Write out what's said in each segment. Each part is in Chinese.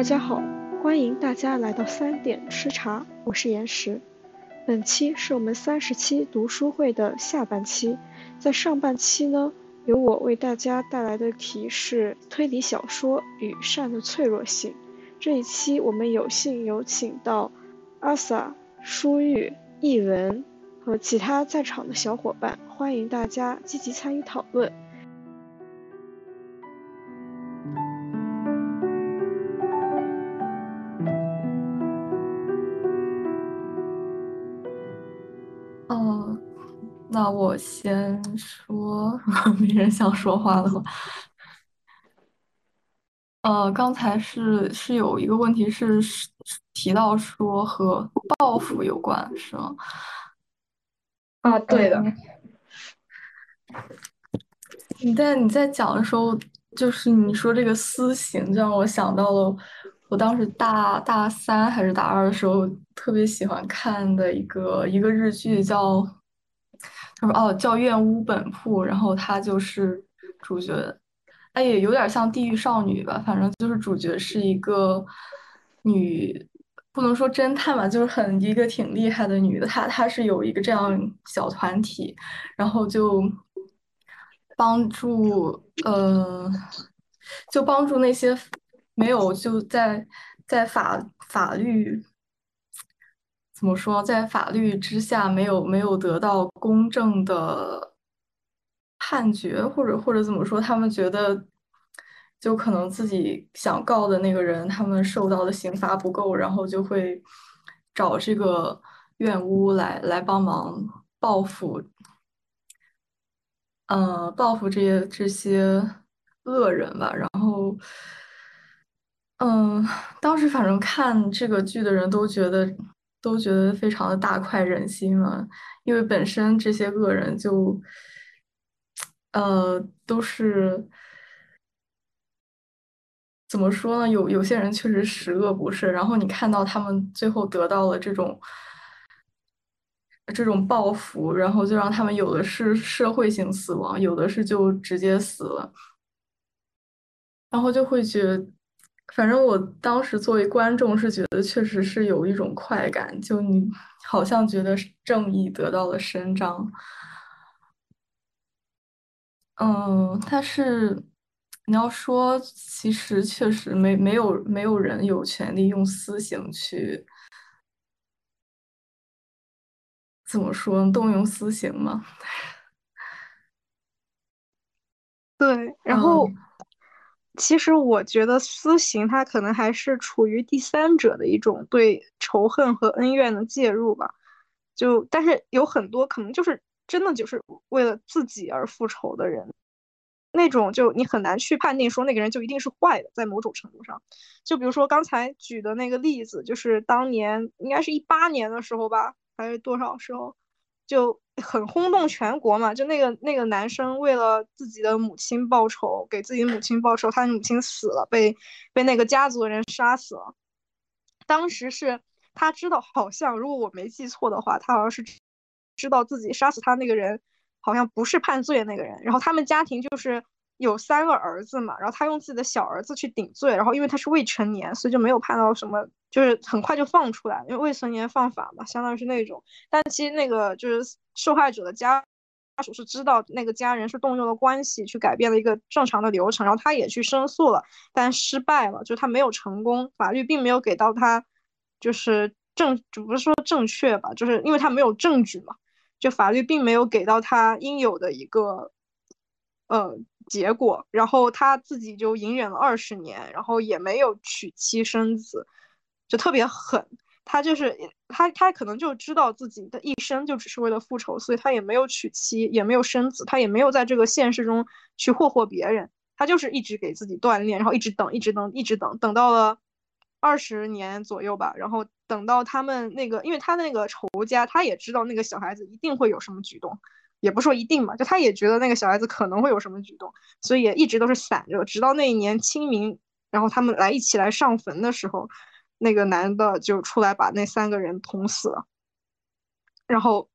大家好，欢迎大家来到三点吃茶，我是岩石。本期是我们三十期读书会的下半期，在上半期呢，由我为大家带来的题是推理小说与善的脆弱性。这一期我们有幸有请到阿 sa、舒玉、译文和其他在场的小伙伴，欢迎大家积极参与讨论。我先说，如 果没人想说话的话，呃，刚才是是有一个问题是提到说和报复有关，是吗？啊，对的。你在你在讲的时候，就是你说这个私刑，就让我想到了我当时大大三还是大二的时候，特别喜欢看的一个一个日剧叫。他说：“哦，叫院屋本铺，然后他就是主角，哎，也有点像地狱少女吧，反正就是主角是一个女，不能说侦探吧，就是很一个挺厉害的女的。她她是有一个这样小团体，然后就帮助呃，就帮助那些没有就在在法法律。”怎么说，在法律之下没有没有得到公正的判决，或者或者怎么说，他们觉得就可能自己想告的那个人，他们受到的刑罚不够，然后就会找这个怨屋来来帮忙报复，呃，报复这些这些恶人吧。然后，嗯，当时反正看这个剧的人都觉得。都觉得非常的大快人心嘛，因为本身这些恶人就，呃，都是怎么说呢？有有些人确实十恶不赦，然后你看到他们最后得到了这种这种报复，然后就让他们有的是社会性死亡，有的是就直接死了，然后就会觉。反正我当时作为观众是觉得确实是有一种快感，就你好像觉得正义得到了伸张。嗯，但是你要说，其实确实没没有没有人有权利用私刑去怎么说动用私刑嘛？对，然后。其实我觉得私刑它可能还是处于第三者的一种对仇恨和恩怨的介入吧，就但是有很多可能就是真的就是为了自己而复仇的人，那种就你很难去判定说那个人就一定是坏的，在某种程度上，就比如说刚才举的那个例子，就是当年应该是一八年的时候吧，还是多少时候？就很轰动全国嘛，就那个那个男生为了自己的母亲报仇，给自己母亲报仇，他的母亲死了，被被那个家族的人杀死了。当时是他知道，好像如果我没记错的话，他好像是知道自己杀死他那个人好像不是判罪的那个人，然后他们家庭就是。有三个儿子嘛，然后他用自己的小儿子去顶罪，然后因为他是未成年，所以就没有判到什么，就是很快就放出来，因为未成年放法嘛，相当于是那种。但其实那个就是受害者的家家属是知道那个家人是动用了关系去改变了一个正常的流程，然后他也去申诉了，但失败了，就他没有成功，法律并没有给到他就是正，不是说正确吧，就是因为他没有证据嘛，就法律并没有给到他应有的一个，呃。结果，然后他自己就隐忍了二十年，然后也没有娶妻生子，就特别狠。他就是他，他可能就知道自己的一生就只是为了复仇，所以他也没有娶妻，也没有生子，他也没有在这个现实中去霍霍别人。他就是一直给自己锻炼，然后一直等，一直等，一直等，等到了二十年左右吧。然后等到他们那个，因为他那个仇家，他也知道那个小孩子一定会有什么举动。也不说一定嘛，就他也觉得那个小孩子可能会有什么举动，所以也一直都是散着。直到那一年清明，然后他们来一起来上坟的时候，那个男的就出来把那三个人捅死了。然后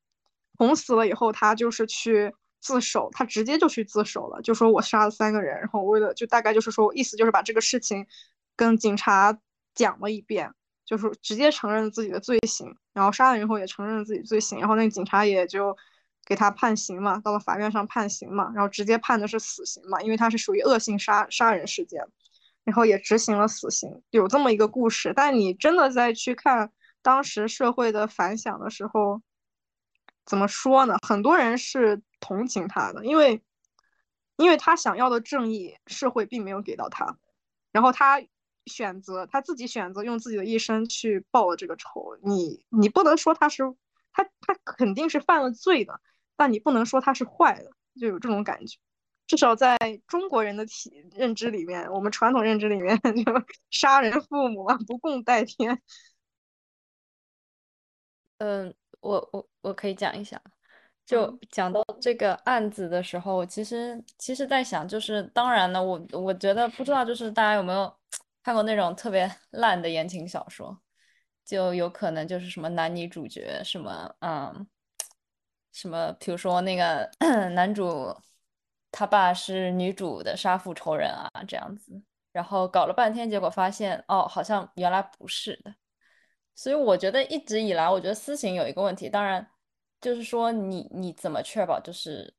捅死了以后，他就是去自首，他直接就去自首了，就说我杀了三个人，然后为了就大概就是说意思就是把这个事情跟警察讲了一遍，就是直接承认了自己的罪行，然后杀了人后也承认了自己罪行，然后那个警察也就给他判刑嘛，到了法院上判刑嘛，然后直接判的是死刑嘛，因为他是属于恶性杀杀人事件，然后也执行了死刑，有这么一个故事。但你真的再去看当时社会的反响的时候，怎么说呢？很多人是同情他的，因为。因为他想要的正义，社会并没有给到他，然后他选择他自己选择用自己的一生去报了这个仇。你你不能说他是他他肯定是犯了罪的，但你不能说它是坏的，就有这种感觉。至少在中国人的体认知里面，我们传统认知里面，就杀人父母啊，不共戴天。嗯，我我我可以讲一下。就讲到这个案子的时候，其实其实在想，就是当然呢，我我觉得不知道，就是大家有没有看过那种特别 烂的言情小说，就有可能就是什么男女主角什么嗯什么，比如说那个 男主他爸是女主的杀父仇人啊这样子，然后搞了半天，结果发现哦，好像原来不是的，所以我觉得一直以来，我觉得私刑有一个问题，当然。就是说，你你怎么确保就是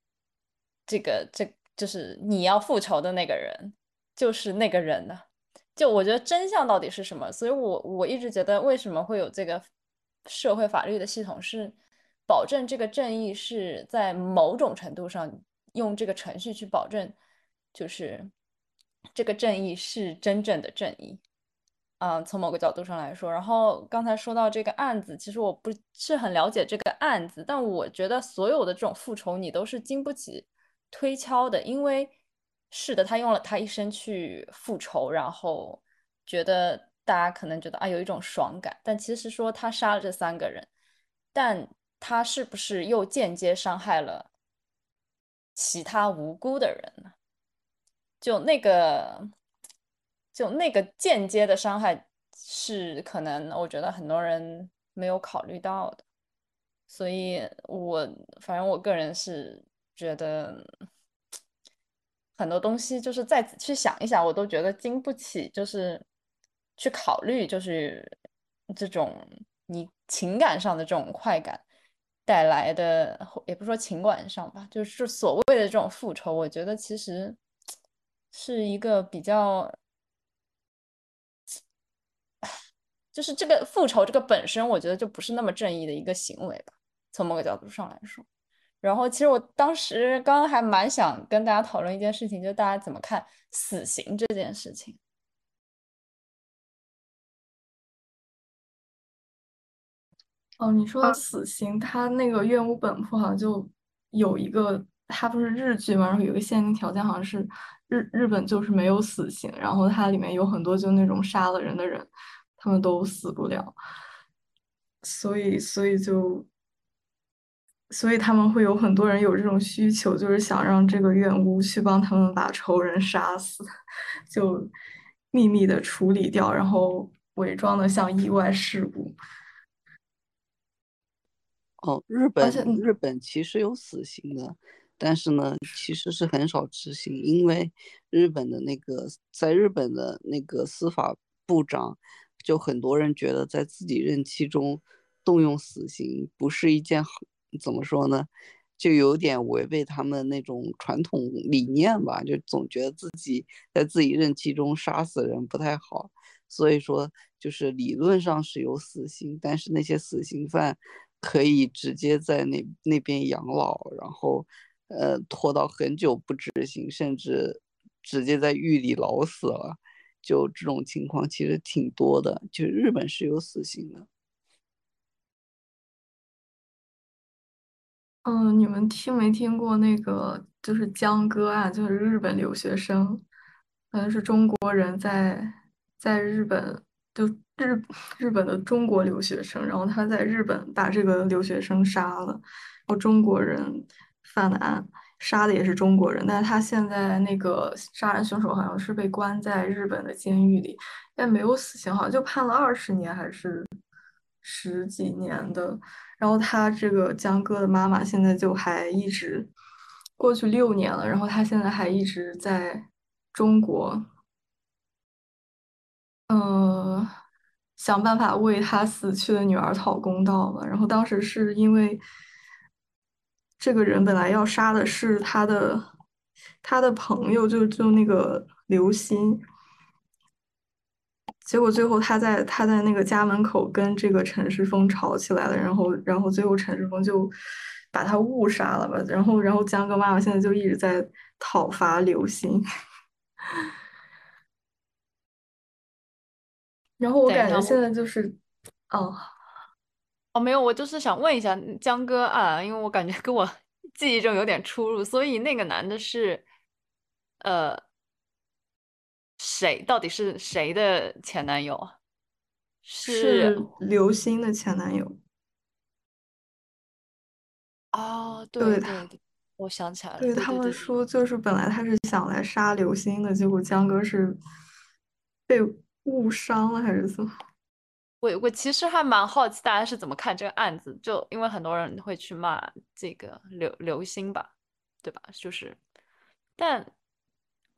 这个这就是你要复仇的那个人就是那个人呢？就我觉得真相到底是什么？所以我我一直觉得为什么会有这个社会法律的系统，是保证这个正义是在某种程度上用这个程序去保证，就是这个正义是真正的正义。嗯，从某个角度上来说，然后刚才说到这个案子，其实我不是很了解这个案子，但我觉得所有的这种复仇你都是经不起推敲的，因为是的，他用了他一生去复仇，然后觉得大家可能觉得啊有一种爽感，但其实说他杀了这三个人，但他是不是又间接伤害了其他无辜的人呢？就那个。就那个间接的伤害是可能，我觉得很多人没有考虑到的，所以我反正我个人是觉得很多东西就是再去想一想，我都觉得经不起，就是去考虑，就是这种你情感上的这种快感带来的，也不是说情感上吧，就是所谓的这种复仇，我觉得其实是一个比较。就是这个复仇，这个本身，我觉得就不是那么正义的一个行为吧。从某个角度上来说，然后其实我当时刚刚还蛮想跟大家讨论一件事情，就是大家怎么看死刑这件事情。哦，你说的死刑，他那个院屋本铺好像就有一个，它不是日剧嘛，然后有一个限定条件，好像是日日本就是没有死刑，然后它里面有很多就那种杀了人的人。他们都死不了，所以，所以就，所以他们会有很多人有这种需求，就是想让这个院屋去帮他们把仇人杀死，就秘密的处理掉，然后伪装的像意外事故。哦，日本，日本其实有死刑的，但是呢，其实是很少执行，因为日本的那个，在日本的那个司法部长。就很多人觉得，在自己任期中动用死刑不是一件好，怎么说呢？就有点违背他们那种传统理念吧。就总觉得自己在自己任期中杀死人不太好，所以说就是理论上是有死刑，但是那些死刑犯可以直接在那那边养老，然后呃拖到很久不执行，甚至直接在狱里老死了。就这种情况其实挺多的，就日本是有死刑的。嗯，你们听没听过那个就是江歌案？就是日本留学生，嗯，是中国人在在日本，就日日本的中国留学生，然后他在日本把这个留学生杀了，然后中国人犯的案。杀的也是中国人，但是他现在那个杀人凶手好像是被关在日本的监狱里，但没有死刑，好像就判了二十年还是十几年的。然后他这个江哥的妈妈现在就还一直过去六年了，然后他现在还一直在中国，呃，想办法为他死去的女儿讨公道吧。然后当时是因为这个人本来要杀的是他的他的朋友，就就那个刘鑫。结果最后他在他在那个家门口跟这个陈世峰吵起来了，然后然后最后陈世峰就把他误杀了吧，然后然后江哥妈妈现在就一直在讨伐刘鑫，然后我感觉现在就是，哦哦没有，我就是想问一下江哥啊，因为我感觉跟我 记忆中有点出入，所以那个男的是，呃。谁到底是谁的前男友？是刘星的前男友。哦，对对对，我想起来了。对他们说，就是本来他是想来杀刘星的，结果江哥是被误伤了还是怎么？我我其实还蛮好奇大家是怎么看这个案子，就因为很多人会去骂这个刘刘星吧，对吧？就是，但。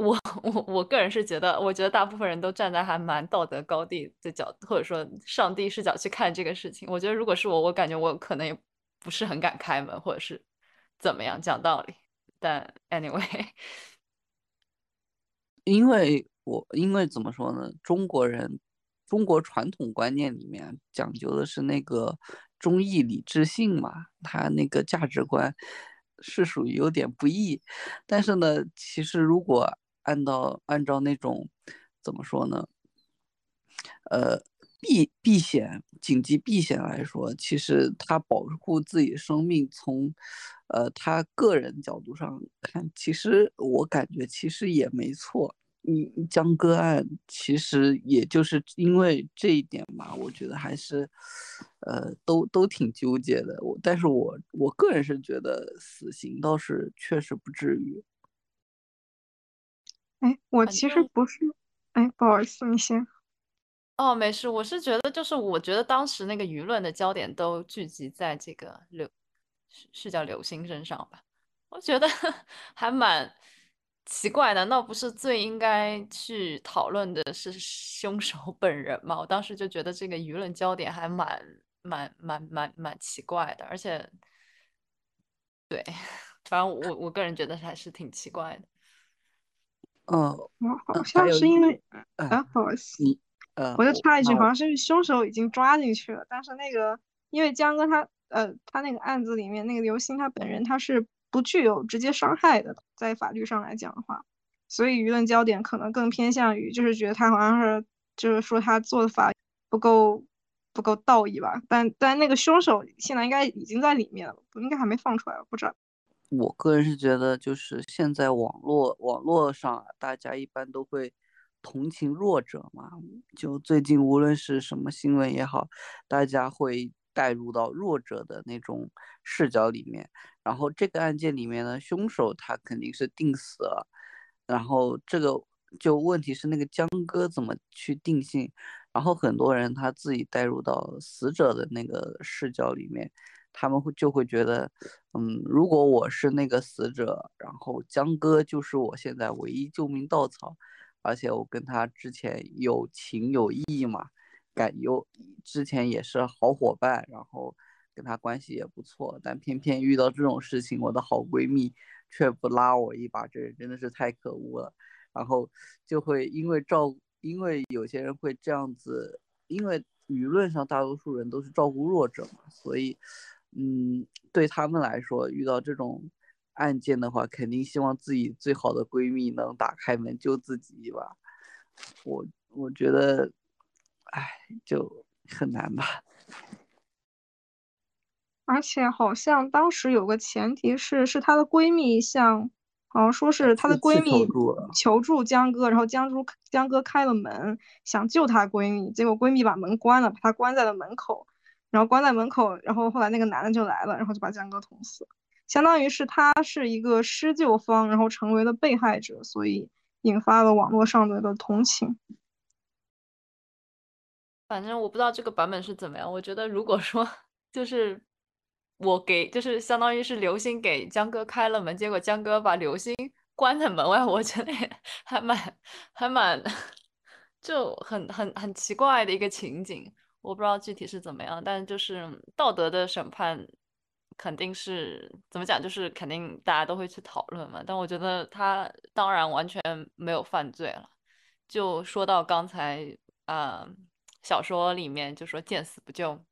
我我我个人是觉得，我觉得大部分人都站在还蛮道德高地的角，或者说上帝视角去看这个事情。我觉得如果是我，我感觉我可能也不是很敢开门，或者是怎么样讲道理。但 anyway，因为我因为怎么说呢？中国人中国传统观念里面讲究的是那个忠义礼智信嘛，他那个价值观是属于有点不义。但是呢，其实如果按照按照那种怎么说呢？呃，避避险、紧急避险来说，其实他保护自己生命，从呃他个人角度上看，其实我感觉其实也没错。你江歌案其实也就是因为这一点嘛，我觉得还是呃都都挺纠结的。我但是我我个人是觉得死刑倒是确实不至于。哎，我其实不是，哎，不好意思，你先。哦，没事，我是觉得，就是我觉得当时那个舆论的焦点都聚集在这个刘，是是叫刘星身上吧？我觉得 还蛮奇怪，难道不是最应该去讨论的是凶手 本人吗？我当时就觉得这个舆论焦点还蛮蛮蛮蛮蛮奇怪的，而且，对，反正我我个人觉得还是挺奇怪的。嗯，我好像是因为啊，不好意思，呃，我就插一句，好像是凶手已经抓进去了，但是那个因为江哥他呃，他那个案子里面那个刘星他本人他是不具有直接伤害的，在法律上来讲的话，所以舆论焦点可能更偏向于就是觉得他好像是就是说他做法不够不够道义吧，但但那个凶手现在应该已经在里面了，应该还没放出来吧，不知道。我个人是觉得，就是现在网络网络上，大家一般都会同情弱者嘛。就最近无论是什么新闻也好，大家会带入到弱者的那种视角里面。然后这个案件里面呢，凶手他肯定是定死了。然后这个就问题是那个江哥怎么去定性？然后很多人他自己带入到死者的那个视角里面。他们会就会觉得，嗯，如果我是那个死者，然后江哥就是我现在唯一救命稻草，而且我跟他之前有情有义嘛，感有之前也是好伙伴，然后跟她关系也不错，但偏偏遇到这种事情，我的好闺蜜却不拉我一把，这人真的是太可恶了。然后就会因为照，因为有些人会这样子，因为舆论上大多数人都是照顾弱者嘛，所以。嗯，对他们来说，遇到这种案件的话，肯定希望自己最好的闺蜜能打开门救自己一把。我我觉得，哎，就很难吧。而且好像当时有个前提是，是她的闺蜜向，好像说是她的闺蜜求助江哥，然后江珠江哥开了门想救她闺蜜，结果闺蜜把门关了，把她关在了门口。然后关在门口，然后后来那个男的就来了，然后就把江哥捅死，相当于是她是一个施救方，然后成为了被害者，所以引发了网络上的的同情。反正我不知道这个版本是怎么样，我觉得如果说就是我给，就是相当于是刘星给江哥开了门，结果江哥把刘星 关在门外，我觉得还蛮还蛮就很很很奇怪的一个情景。我不知道具体是怎么样，但就是道德的审判肯定是怎么讲，就是肯定大家都会去讨论嘛。但我觉得他当然完全没有犯罪了。就说到刚才啊，小说里面就说见死不救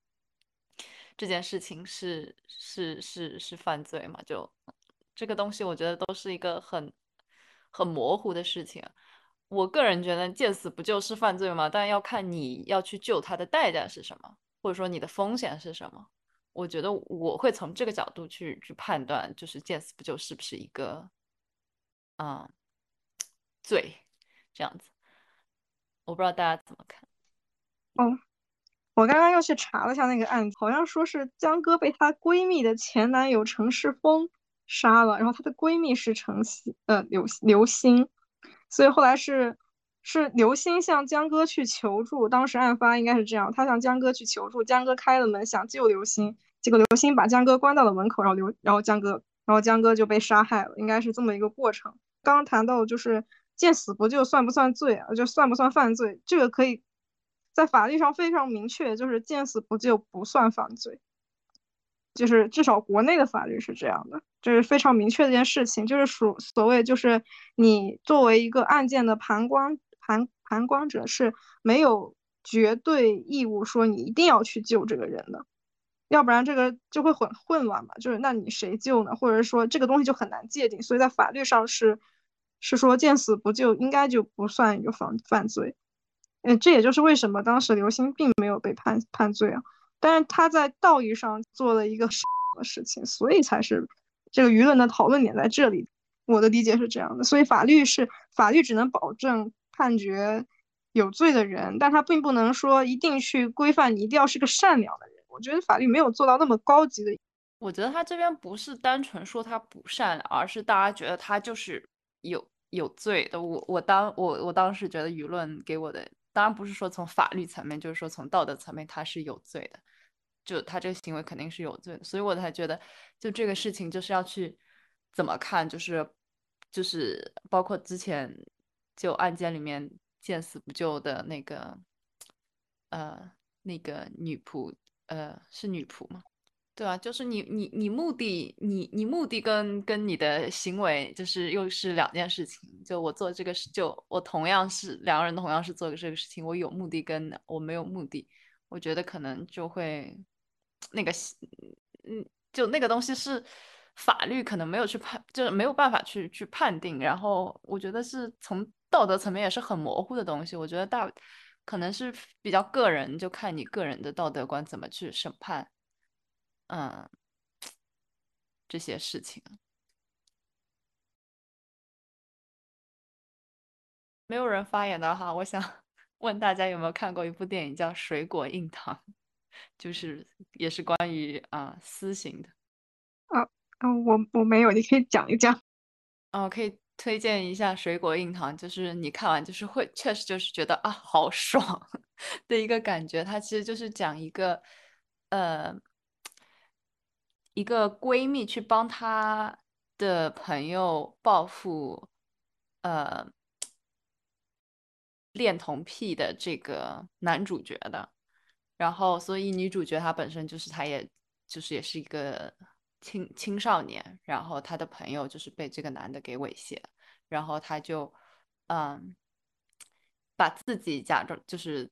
这件事情是是是是犯罪嘛？就这个东西，我觉得都是一个很很模糊的事情。我个人觉得见死不救是犯罪吗？但要看你要去救他的代价是什么，或者说你的风险是什么。我觉得我会从这个角度去去判断，就是见死不救是不是一个啊罪这样子。我不知道大家怎么看。哦，我刚刚又去查了一下那个案子，好像说是江歌被她闺蜜的前男友陈世峰杀了，然后她的闺蜜是陈曦，呃刘刘星。所以后来是是刘星向江歌去求助，当时案发应该是这样，他向江歌去求助，江歌开了门想救刘星，结果刘星把江歌关到了门口，然后刘然后江歌然后江歌就被杀害了，应该是这么一个过程。刚刚谈到就是见死不救算不算罪啊？就算不算犯罪？这个可以在法律上非常明确，就是见死不救不算犯罪。就是至少国内的法律是这样的，就是非常明确的一件事情，就是属所谓就是你作为一个案件的旁观旁旁观者是没有绝对义务说你一定要去救这个人的，要不然这个就会很混乱嘛。就是那你谁救呢？或者说这个东西就很难界定，所以在法律上是是说见死不救应该就不算一个犯犯罪。嗯，这也就是为什么当时刘星并没有被判判罪啊。但是他在道义上做了一个的事情，所以才是这个舆论的讨论点在这里。我的理解是这样的，所以法律是法律只能保证判决有罪的人，但他并不能说一定去规范你一定要是个善良的人。我觉得法律没有做到那么高级的。我觉得他这边不是单纯说他不善，而是大家觉得他就是有有罪的。我我当我我当时觉得舆论给我的。当然不是说从法律层面，就是说从道德层面，他是有罪的，就他这个行为肯定是有罪的，所以我才觉得，就这个事情就是要去怎么看，就是就是包括之前就案件里面见死不救的那个，呃，那个女仆，呃，是女仆吗？对啊，就是你你你目的你你目的跟跟你的行为就是又是两件事情。就我做这个事，就我同样是两个人同样是做这个事情，我有目的跟我没有目的，我觉得可能就会那个嗯，就那个东西是法律可能没有去判，就是没有办法去去判定。然后我觉得是从道德层面也是很模糊的东西。我觉得大可能是比较个人，就看你个人的道德观怎么去审判。嗯，这些事情没有人发言的哈，我想 问大家有没有看过一部电影叫《水果硬糖》，就是也是关于啊私刑的。啊啊，我我没有，你可以讲一讲。哦，可以推荐一下《水果硬糖》，就是你看完就是会确实就是觉得啊好爽 的一个感觉。它其实就是讲一个呃。一个闺蜜去帮她的朋友报复，呃，恋童癖的这个男主角的，然后所以女主角她本身就是她也就是也是一个青青少年，然后她的朋友就是被这个男的给猥亵，然后她就嗯把自己假装就是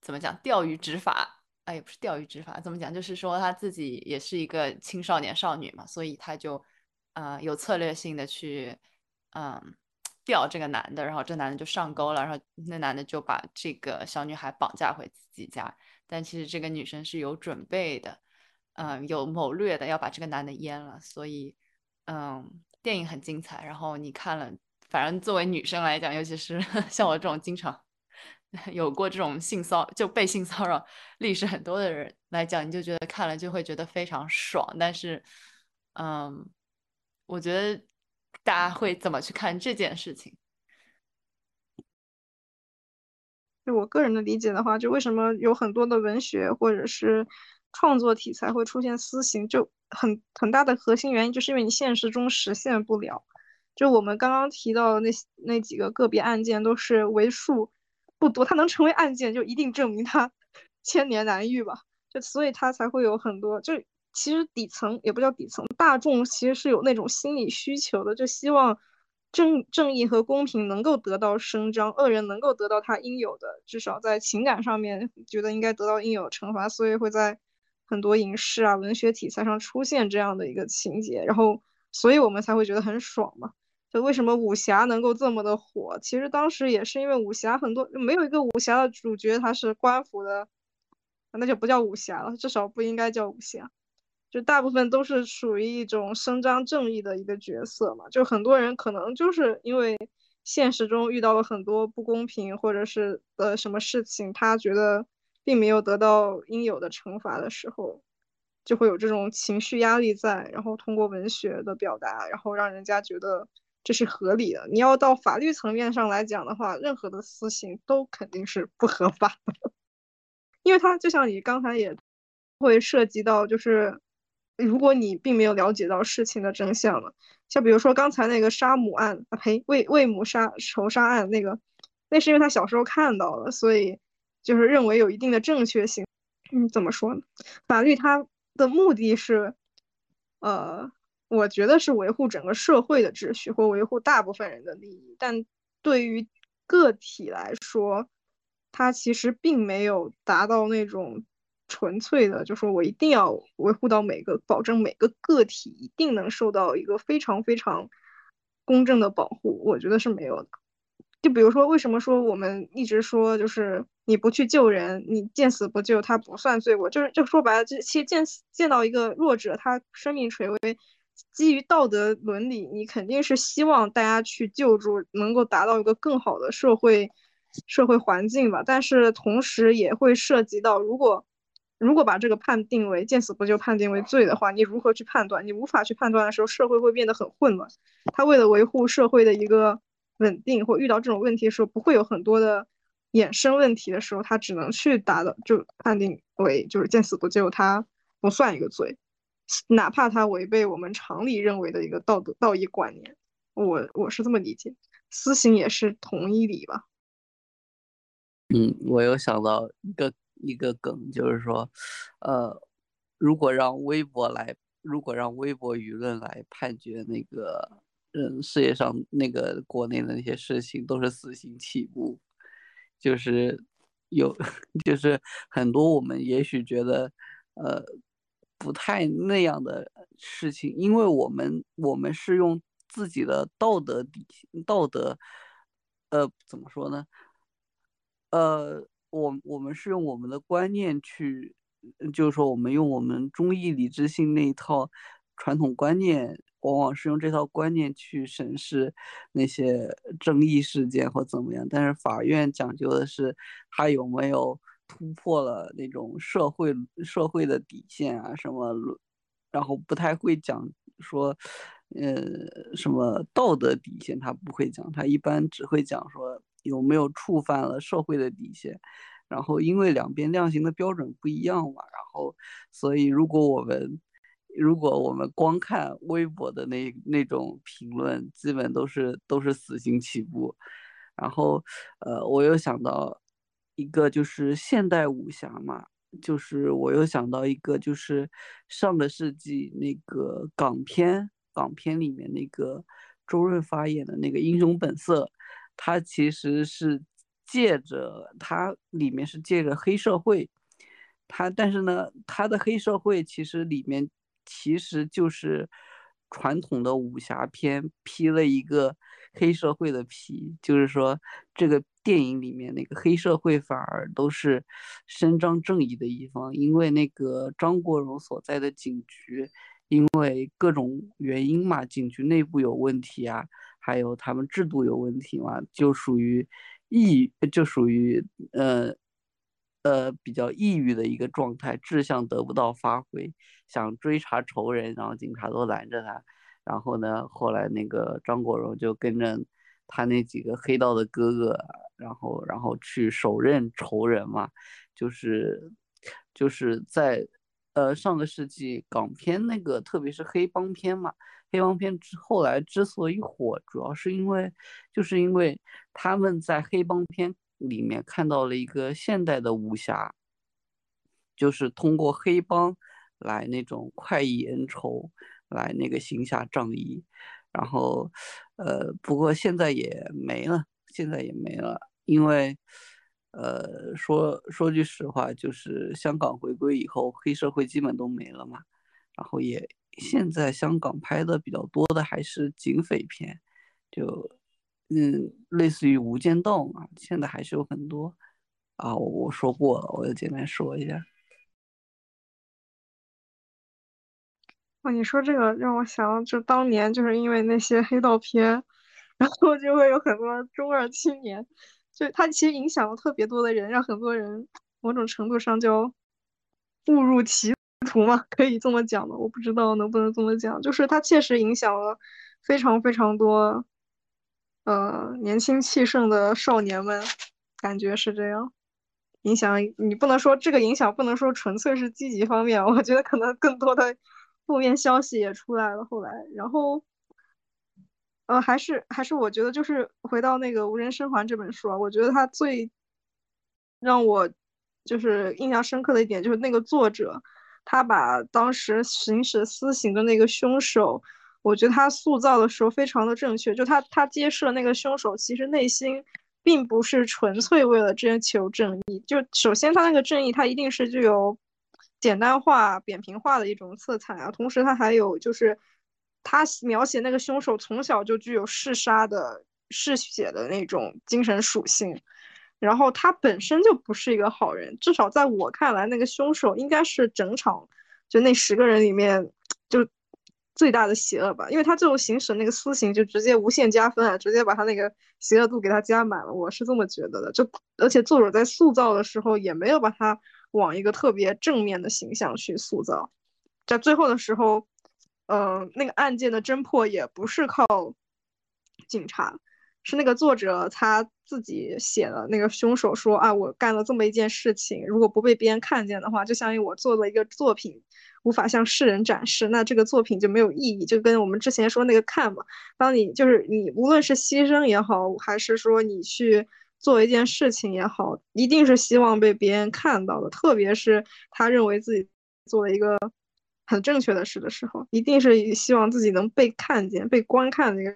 怎么讲钓鱼执法。也不是钓鱼执法，怎么讲？就是说他自己也是一个青少年少女嘛，所以他就，呃，有策略性的去，嗯，钓这个男的，然后这男的就上钩了，然后那男的就把这个小女孩绑架回自己家，但其实这个女生是有准备的，嗯，有谋略的要把这个男的阉了，所以，嗯，电影很精彩，然后你看了，反正作为女生来讲，尤其是 像我这种经常。有过这种性骚就被性骚扰历史很多的人来讲，你就觉得看了就会觉得非常爽。但是，嗯，我觉得大家会怎么去看这件事情？就我个人的理解的话，就为什么有很多的文学或者是创作题材会出现私刑，就很很大的核心原因就是因为你现实中实现不了。就我们刚刚提到的那那几个个别案件都是为数。不多，他能成为案件就一定证明他 千年难遇吧，就所以他才会有很多，就其实底层也不叫底层，大众其实是有那种心理需求的，就希望正正义和公平能够得到伸张，恶人能够得到他应有的，至少在情感上面觉得应该得到应有的惩罚，所以会在很多影视啊文学题材上出现这样的一个情节，然后所以我们才会觉得很爽嘛。就为什么武侠能够这么的火？其实当时也是因为武侠很多没有一个武侠的主角他是官府的，那就不叫武侠了，至少不应该叫武侠。就大部分都是属于一种伸张正义的一个角色嘛。就很多人可能就是因为现实中遇到了很多不公平或者是呃什么事情，他觉得并没有得到应有的惩罚的时候，就会有这种情绪压力在，然后通过文学的表达，然后让人家觉得。这是合理的。你要到法律层面上来讲的话，任何的私刑都肯定是不合法的，因为它就像你刚才也会涉及到，就是如果你并没有了解到事情的真相了，像比如说刚才那个杀母案啊，呸，为为母杀仇杀案那个，那是因为他小时候看到了，所以就是认为有一定的正确性。嗯，怎么说呢？法律它的目的是，呃。我觉得是维护整个社会的秩序或维护大部分人的利益，但对于个体来说，它其实并没有达到那种纯粹的，就说我一定要维护到每个，保证每个个体一定能受到一个非常非常公正的保护。我觉得是没有的。就比如说，为什么说我们一直说，就是你不去救人，你见死不救，他不算罪过。就是就说白了，就其实见见到一个弱者，他生命垂危。基于道德伦理，你肯定是希望大家去救助，能够达到一个更好的社会社会环境吧。但是同时也会涉及到，如果如果把这个判定为见死不救，判定为罪的话，你如何去判断？你无法去判断的时候，社会会变得很混乱。他为了维护社会的一个稳定，或遇到这种问题的时候，不会有很多的衍生问题的时候，他只能去达到就判定为就是见死不救，他不算一个罪。哪怕他违背我们常理认为的一个道德道义观念，我我是这么理解，私刑也是同一理吧。嗯，我有想到一个一个梗，就是说，呃，如果让微博来，如果让微博舆论来判决那个，嗯，世界上那个国内的那些事情都是死刑起步，就是有，就是很多我们也许觉得，呃。不太那样的事情，因为我们我们是用自己的道德底道德，呃，怎么说呢？呃，我我们是用我们的观念去，就是说我们用我们中义理智性那一套传统观念，往往是用这套观念去审视那些争议事件或怎么样。但是法院讲究的是他有没有。突破了那种社会社会的底线啊，什么，然后不太会讲说，呃，什么道德底线，他不会讲，他一般只会讲说有没有触犯了社会的底线。然后因为两边量刑的标准不一样嘛，然后所以如果我们如果我们光看微博的那那种评论，基本都是都是死刑起步。然后，呃，我又想到。一个就是现代武侠嘛，就是我又想到一个，就是上个世纪那个港片，港片里面那个周润发演的那个《英雄本色》，他其实是借着他里面是借着黑社会，他但是呢，他的黑社会其实里面其实就是传统的武侠片披了一个黑社会的皮，就是说这个。电影里面那个黑社会反而都是伸张正义的一方，因为那个张国荣所在的警局，因为各种原因嘛，警局内部有问题啊，还有他们制度有问题嘛，就属于抑，就属于呃呃比较抑郁的一个状态，志向得不到发挥，想追查仇人，然后警察都拦着他，然后呢，后来那个张国荣就跟着他那几个黑道的哥哥。然后，然后去手刃仇人嘛，就是，就是在，呃，上个世纪港片那个，特别是黑帮片嘛，黑帮片之后来之所以火，主要是因为，就是因为他们在黑帮片里面看到了一个现代的武侠，就是通过黑帮来那种快意恩仇，来那个行侠仗义。然后，呃，不过现在也没了，现在也没了，因为，呃，说说句实话，就是香港回归以后，黑社会基本都没了嘛。然后也现在香港拍的比较多的还是警匪片，就嗯，类似于《无间道》嘛，现在还是有很多啊。我说过了，我就简单说一下。哦，你说这个让我想到，就当年就是因为那些黑道片，然后就会有很多中二青年，就他其实影响了特别多的人，让很多人某种程度上就误入歧途嘛，可以这么讲的。我不知道能不能这么讲，就是他确实影响了非常非常多，呃，年轻气盛的少年们，感觉是这样。影响你不能说这个影响不能说纯粹是积极方面，我觉得可能更多的。负面消息也出来了，后来，然后，呃，还是还是我觉得就是回到那个《无人生还》这本书啊，我觉得它最让我就是印象深刻的一点就是那个作者，他把当时行使私刑的那个凶手，我觉得他塑造的时候非常的正确，就他他揭示了那个凶手其实内心并不是纯粹为了追求正义，就首先他那个正义他一定是具有。简单化、扁平化的一种色彩啊，同时他还有就是，他描写那个凶手从小就具有嗜杀的嗜血的那种精神属性，然后他本身就不是一个好人，至少在我看来，那个凶手应该是整场就那十个人里面就最大的邪恶吧，因为他最后行使那个私刑就直接无限加分啊，直接把他那个邪恶度给他加满了，我是这么觉得的，就而且作者在塑造的时候也没有把他。往一个特别正面的形象去塑造，在最后的时候，嗯，那个案件的侦破也不是靠警察，是那个作者他自己写的。那个凶手说啊，我干了这么一件事情，如果不被别人看见的话，就相当于我做了一个作品，无法向世人展示，那这个作品就没有意义。就跟我们之前说那个看嘛，当你就是你无论是牺牲也好，还是说你去。做一件事情也好，一定是希望被别人看到的。特别是他认为自己做了一个很正确的事的时候，一定是希望自己能被看见、被观看的一个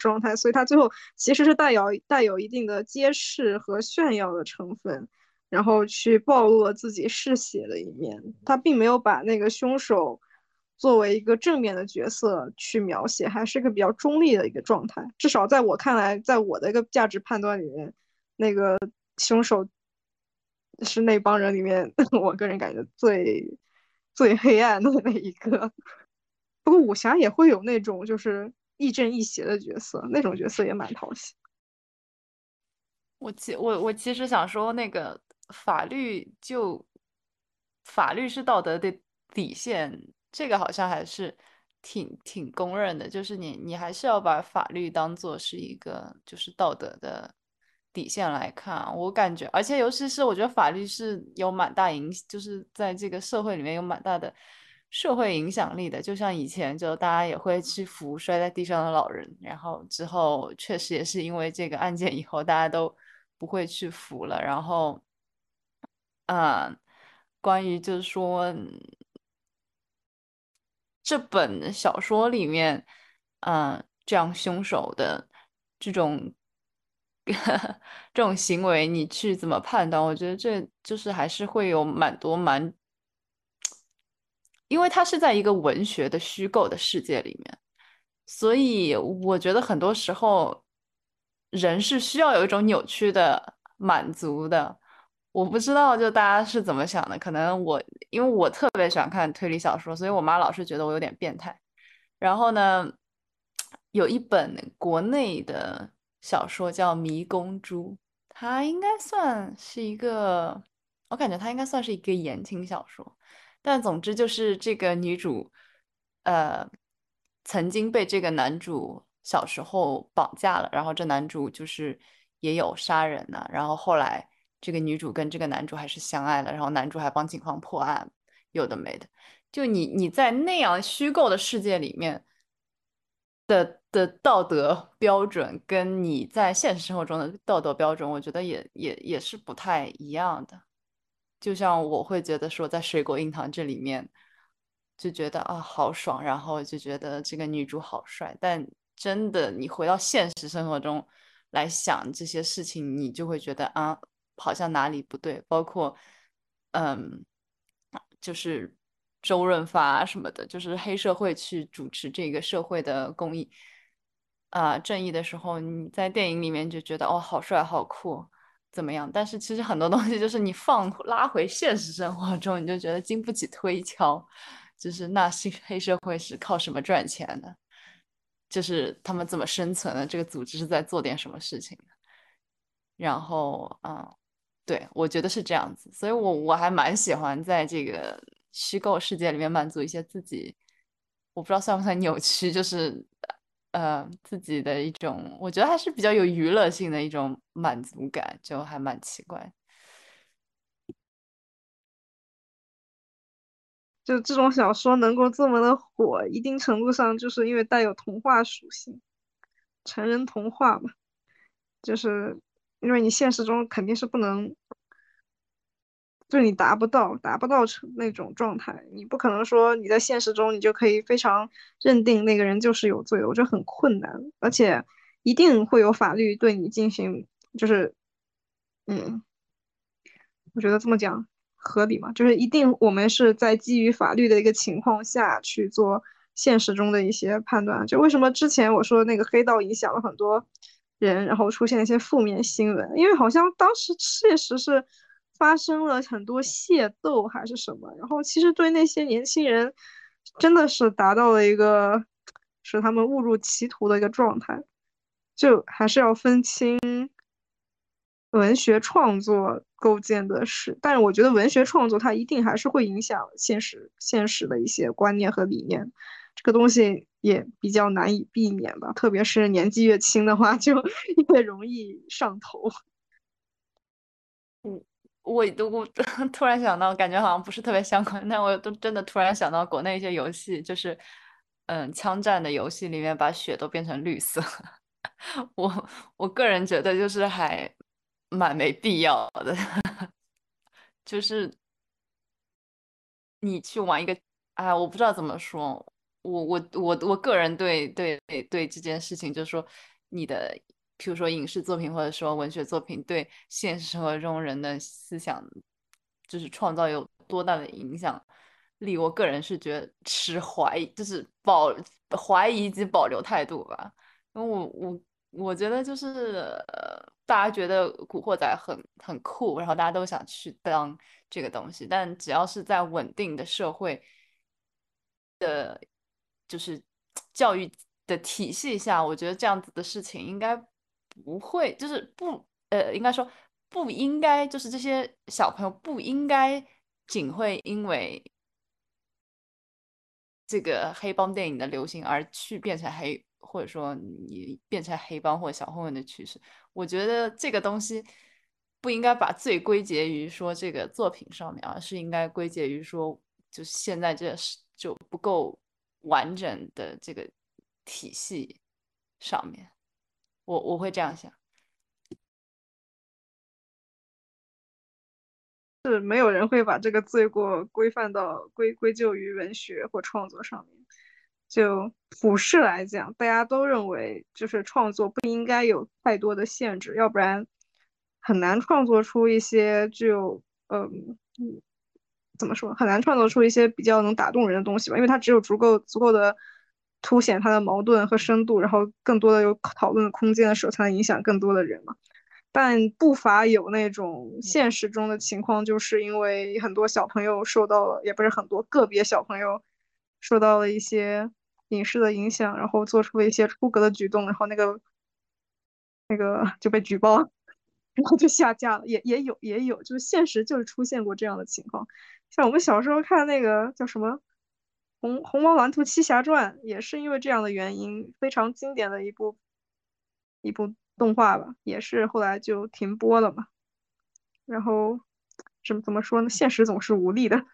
状态。所以他最后其实是带有带有一定的揭示和炫耀的成分，然后去暴露了自己嗜血的一面。他并没有把那个凶手作为一个正面的角色去描写，还是个比较中立的一个状态。至少在我看来，在我的一个价值判断里面。那个凶手是那帮人里面，我个人感觉最最黑暗的那一个。不过武侠也会有那种就是亦正亦邪的角色，那种角色也蛮讨喜。我其我我其实想说，那个法律就法律是道德的底线，这个好像还是挺挺公认的，就是你你还是要把法律当做是一个就是道德的。底线来看，我感觉，而且尤其是我觉得法律是有蛮大影，就是在这个社会里面有蛮大的社会影响力的。就像以前，就大家也会去扶摔在地上的老人，然后之后确实也是因为这个案件以后，大家都不会去扶了。然后，嗯，关于就是说这本小说里面，嗯，这样凶手的这种。这种行为你去怎么判断？我觉得这就是还是会有蛮多蛮，因为它是在一个文学的虚构的世界里面，所以我觉得很多时候人是需要有一种扭曲的满足的。我不知道就大家是怎么想的，可能我因为我特别喜欢看推理小说，所以我妈老是觉得我有点变态。然后呢，有一本国内的。小说叫《迷宫珠》，它应该算是一个，我感觉它应该算是一个言情小说。但总之就是这个女主，呃，曾经被这个男主小时候绑架了，然后这男主就是也有杀人呢。然后后来这个女主跟这个男主还是相爱了，然后男主还帮警方破案，有的没的。就你你在那样虚构的世界里面的。的道德标准跟你在现实生活中的道德标准，我觉得也也也是不太一样的。就像我会觉得说，在《水果硬糖》这里面，就觉得啊好爽，然后就觉得这个女主好帅。但真的，你回到现实生活中来想这些事情，你就会觉得啊，好像哪里不对。包括，嗯，就是周润发什么的，就是黑社会去主持这个社会的公益啊正义的时候，你在电影里面就觉得哦，好帅，好酷。怎么样？但是其实很多东西就是你放拉回现实生活中，你就觉得经不起推敲。就是那些黑社会是靠什么赚钱的？就是他们怎么生存的？这个组织是在做点什么事情？然后，嗯，对我觉得是这样子。所以我我还蛮喜欢在这个虚构世界里面满足一些自己，我不知道算不算扭曲，就是。呃，自己的一种，我觉得还是比较有娱乐性的一种满足感，就还蛮奇怪。就这种小说能够这么的火，一定程度上就是因为带有童话属性，成人童话嘛。就是因为你现实中肯定是不能。就你达不到，达不到成那种状态，你不可能说你在现实中你就可以非常认定那个人就是有罪，我觉得很困难，而且一定会有法律对你进行，就是，嗯，我觉得这么讲合理嘛，就是一定我们是在基于法律的一个情况下去做现实中的一些判断。就为什么之前我说那个黑道影响了很多人，然后出现一些负面新闻，因为好像当时确实是。发生了很多械斗还是什么，然后其实对那些年轻人真的是达到了一个使他们误入歧途的一个状态，就还是要分清文学创作构建的是，但是我觉得文学创作它一定还是会影响现实现实的一些观念和理念，这个东西也比较难以避免吧，特别是年纪越轻的话，就 越容易上头。嗯。我都我 突然想到，感觉好像不是特别相关，但我都真的突然想到国内一些游戏，就是嗯，枪战的游戏里面把血都变成绿色，我我个人觉得就是还蛮没必要的，就是你去玩一个，哎，我不知道怎么说，我我我我个人对对对这件事情，就是说你的。譬如说影视作品或者说文学作品对现实生活中人的思想，就是创造有多大的影响力？我个人是觉得持怀疑，就是保怀疑及保留态度吧。因为我我我觉得就是呃，大家觉得古惑仔很很酷，然后大家都想去当这个东西，但只要是在稳定的社会的，就是教育的体系下，我觉得这样子的事情应该。不会，就是不，呃，应该说不应该，就是这些小朋友不应该仅会因为这个黑帮电影的流行而去变成黑，或者说你变成黑帮或小混混的趋势。我觉得这个东西不应该把罪归结于说这个作品上面，而是应该归结于说，就是现在这是就不够完整的这个体系上面。我我会这样想，是没有人会把这个罪过规范到归归咎于文学或创作上面。就普世来讲，大家都认为就是创作不应该有太多的限制，要不然很难创作出一些具有嗯怎么说，很难创作出一些比较能打动人的东西吧，因为它只有足够足够的。凸显它的矛盾和深度，然后更多的有讨论空间的时候，才能影响更多的人嘛。但不乏有那种现实中的情况，就是因为很多小朋友受到了，也不是很多个别小朋友受到了一些影视的影响，然后做出了一些出格的举动，然后那个那个就被举报，然后就下架了。也也有也有，就是现实就是出现过这样的情况。像我们小时候看那个叫什么？红红猫蓝兔七侠传也是因为这样的原因，非常经典的一部一部动画吧，也是后来就停播了嘛。然后怎么怎么说呢？现实总是无力的。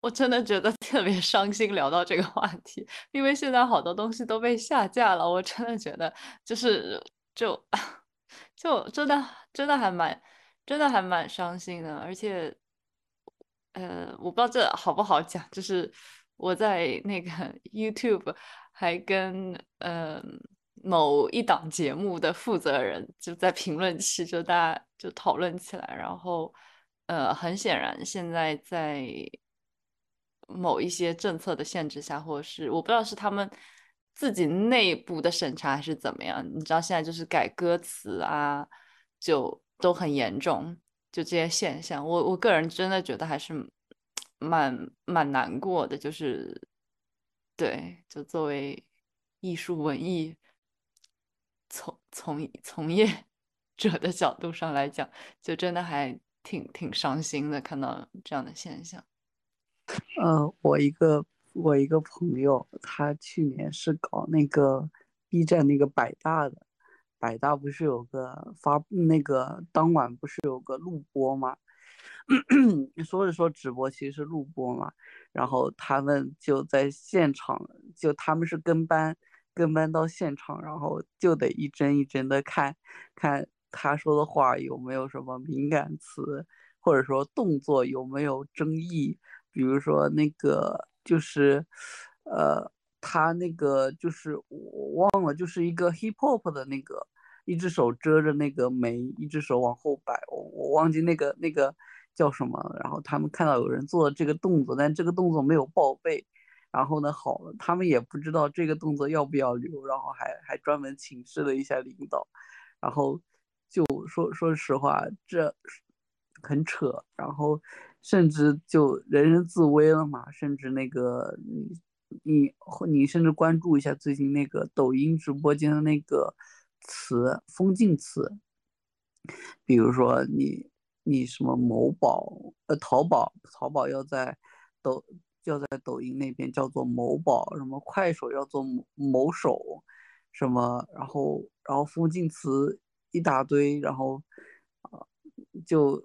我真的觉得特别伤心，聊到这个话题，因为现在好多东西都被下架了，我真的觉得就是就 就真的真的还蛮真的还蛮伤心的，而且呃，我不知道这好不好讲，就是我在那个 YouTube 还跟嗯某一档节目的负责人就在评论区就大家就讨论起来，然后呃，很显然现在在。某一些政策的限制下，或者是我不知道是他们自己内部的审查还是怎么样。你知道现在就是改歌词啊，就都很严重，就这些现象，我我个人真的觉得还是蛮蛮难过的。就是对，就作为艺术文艺从从从业 者的角度上来讲，就真的还挺挺伤心的，看到这样的现象。呃，我一个我一个朋友，他去年是搞那个 B 站那个百大的，百大不是有个发那个当晚不是有个录播吗？所以说直播，其实是录播嘛。然后他们就在现场，就他们是跟班跟班到现场，然后就得一帧一帧的看，看他说的话有没有什么敏感词，或者说动作有没有争议。比如说那个就是，呃，他那个就是我忘了，就是一个 hip hop 的那个，一只手遮着那个眉，一只手往后摆，我我忘记那个那个叫什么了。然后他们看到有人做这个动作，但这个动作没有报备。然后呢，好了，他们也不知道这个动作要不要留，然后还还专门请示了一下领导。然后就说说实话，这很扯。然后。甚至就人人自危了嘛，甚至那个你你你甚至关注一下最近那个抖音直播间的那个词封禁词，比如说你你什么某宝呃淘宝淘宝要在抖要在抖音那边叫做某宝，什么快手要做某某手，什么然后然后封禁词一大堆，然后。就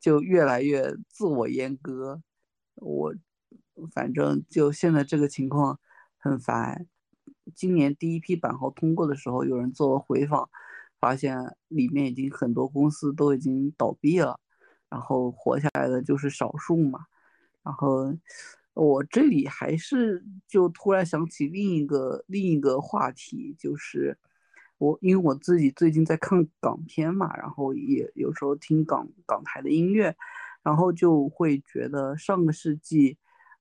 就越来越自我阉割，我反正就现在这个情况很烦。今年第一批版号通过的时候，有人做了回访，发现里面已经很多公司都已经倒闭了，然后活下来的就是少数嘛。然后我这里还是就突然想起另一个另一个话题，就是。我因为我自己最近在看港片嘛，然后也有时候听港港台的音乐，然后就会觉得上个世纪，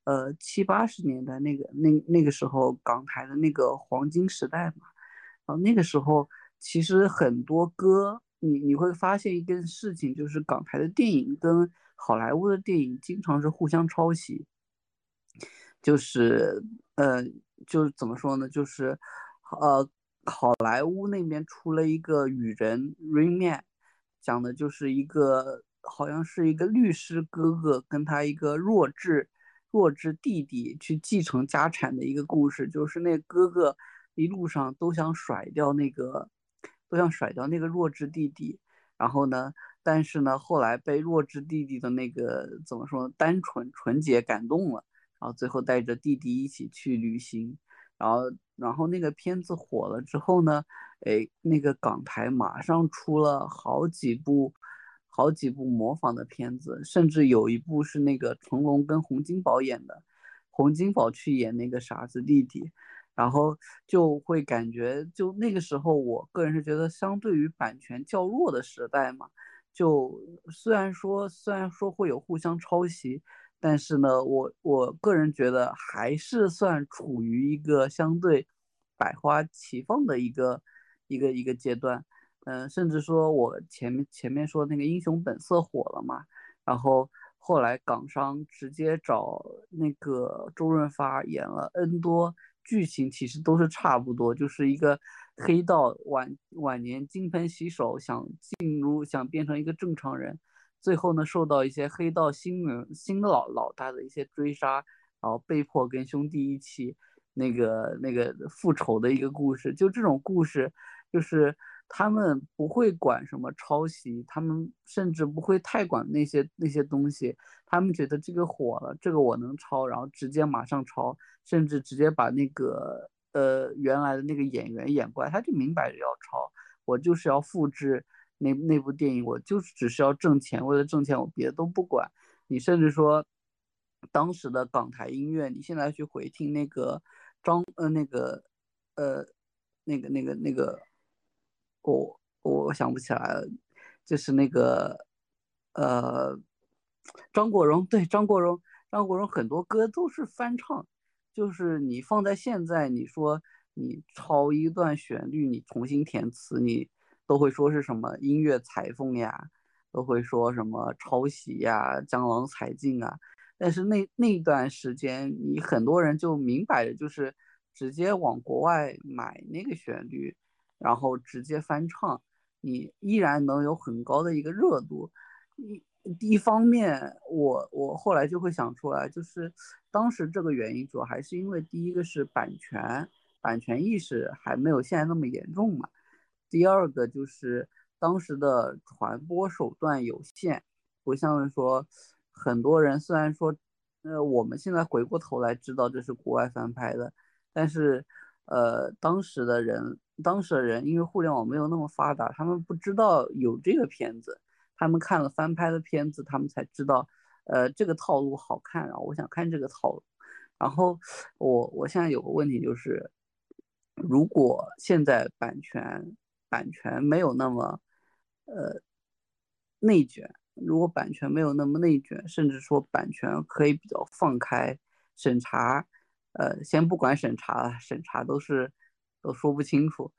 呃七八十年代那个那那个时候港台的那个黄金时代嘛，然后那个时候其实很多歌，你你会发现一件事情，就是港台的电影跟好莱坞的电影经常是互相抄袭，就是呃就是怎么说呢，就是呃。好莱坞那边出了一个雨人 Rain Man，讲的就是一个好像是一个律师哥哥跟他一个弱智弱智弟弟去继承家产的一个故事，就是那哥哥一路上都想甩掉那个都想甩掉那个弱智弟弟，然后呢，但是呢后来被弱智弟弟的那个怎么说单纯纯洁感动了，然后最后带着弟弟一起去旅行。然后，然后那个片子火了之后呢，哎，那个港台马上出了好几部，好几部模仿的片子，甚至有一部是那个成龙跟洪金宝演的，洪金宝去演那个傻子弟弟，然后就会感觉，就那个时候，我个人是觉得，相对于版权较弱的时代嘛，就虽然说，虽然说会有互相抄袭。但是呢，我我个人觉得还是算处于一个相对百花齐放的一个一个一个阶段，嗯，甚至说我前面前面说那个《英雄本色》火了嘛，然后后来港商直接找那个周润发演了 N 多剧情，其实都是差不多，就是一个黑道晚晚年金盆洗手，想进入想变成一个正常人。最后呢，受到一些黑道新人、新老老大的一些追杀，然后被迫跟兄弟一起那个那个复仇的一个故事。就这种故事，就是他们不会管什么抄袭，他们甚至不会太管那些那些东西。他们觉得这个火了，这个我能抄，然后直接马上抄，甚至直接把那个呃原来的那个演员演过来，他就明摆着要抄。我就是要复制那那部电影，我就是只是要挣钱，为了挣钱我别的都不管。你甚至说当时的港台音乐，你现在去回听那个张呃那个呃那个那个那个。我我想不起来了，就是那个，呃，张国荣对张国荣，张国荣很多歌都是翻唱，就是你放在现在，你说你抄一段旋律，你重新填词，你都会说是什么音乐裁缝呀，都会说什么抄袭呀、江郎才尽啊。但是那那段时间，你很多人就明摆着就是直接往国外买那个旋律。然后直接翻唱，你依然能有很高的一个热度。一一方面，我我后来就会想出来，就是当时这个原因主要还是因为第一个是版权，版权意识还没有现在那么严重嘛。第二个就是当时的传播手段有限，不像是说很多人虽然说，呃，我们现在回过头来知道这是国外翻拍的，但是。呃，当时的人，当时的人因为互联网没有那么发达，他们不知道有这个片子，他们看了翻拍的片子，他们才知道，呃，这个套路好看，然后我想看这个套路。然后我我现在有个问题就是，如果现在版权版权没有那么呃内卷，如果版权没有那么内卷，甚至说版权可以比较放开审查。呃，先不管审查，审查都是都说不清楚，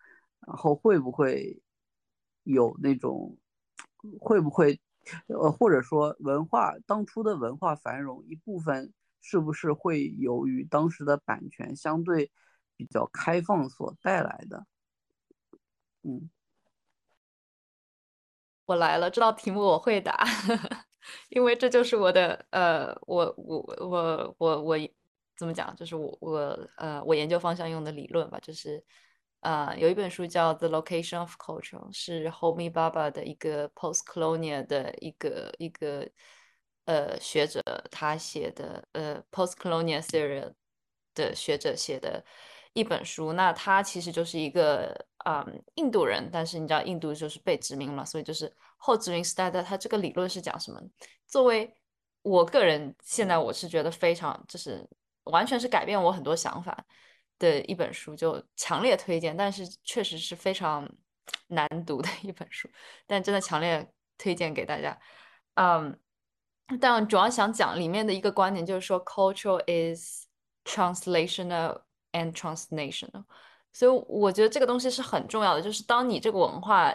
然后会不会有那种，会不会，呃，或者说文化当初的文化繁荣一部分是不是会由于当时的版权相对比较开放所带来的？嗯，我来了，这道题目我会答，因为这就是我的，呃，我我我我我。怎么讲？就是我我呃，我研究方向用的理论吧，就是呃，有一本书叫《The Location of Culture》，是 Homi Bhabha 的一个 Postcolonial 的一个一个呃学者他写的呃 Postcolonial Theory 的学者写的一本书。那他其实就是一个啊印度人，但是你知道印度就是被殖民嘛，所以就是后殖民时代的他这个理论是讲什么？作为我个人现在我是觉得非常就是。完全是改变我很多想法的一本书，就强烈推荐。但是确实是非常难读的一本书，但真的强烈推荐给大家。嗯，但主要想讲里面的一个观点就是说，culture is translational and transnational。所以我觉得这个东西是很重要的，就是当你这个文化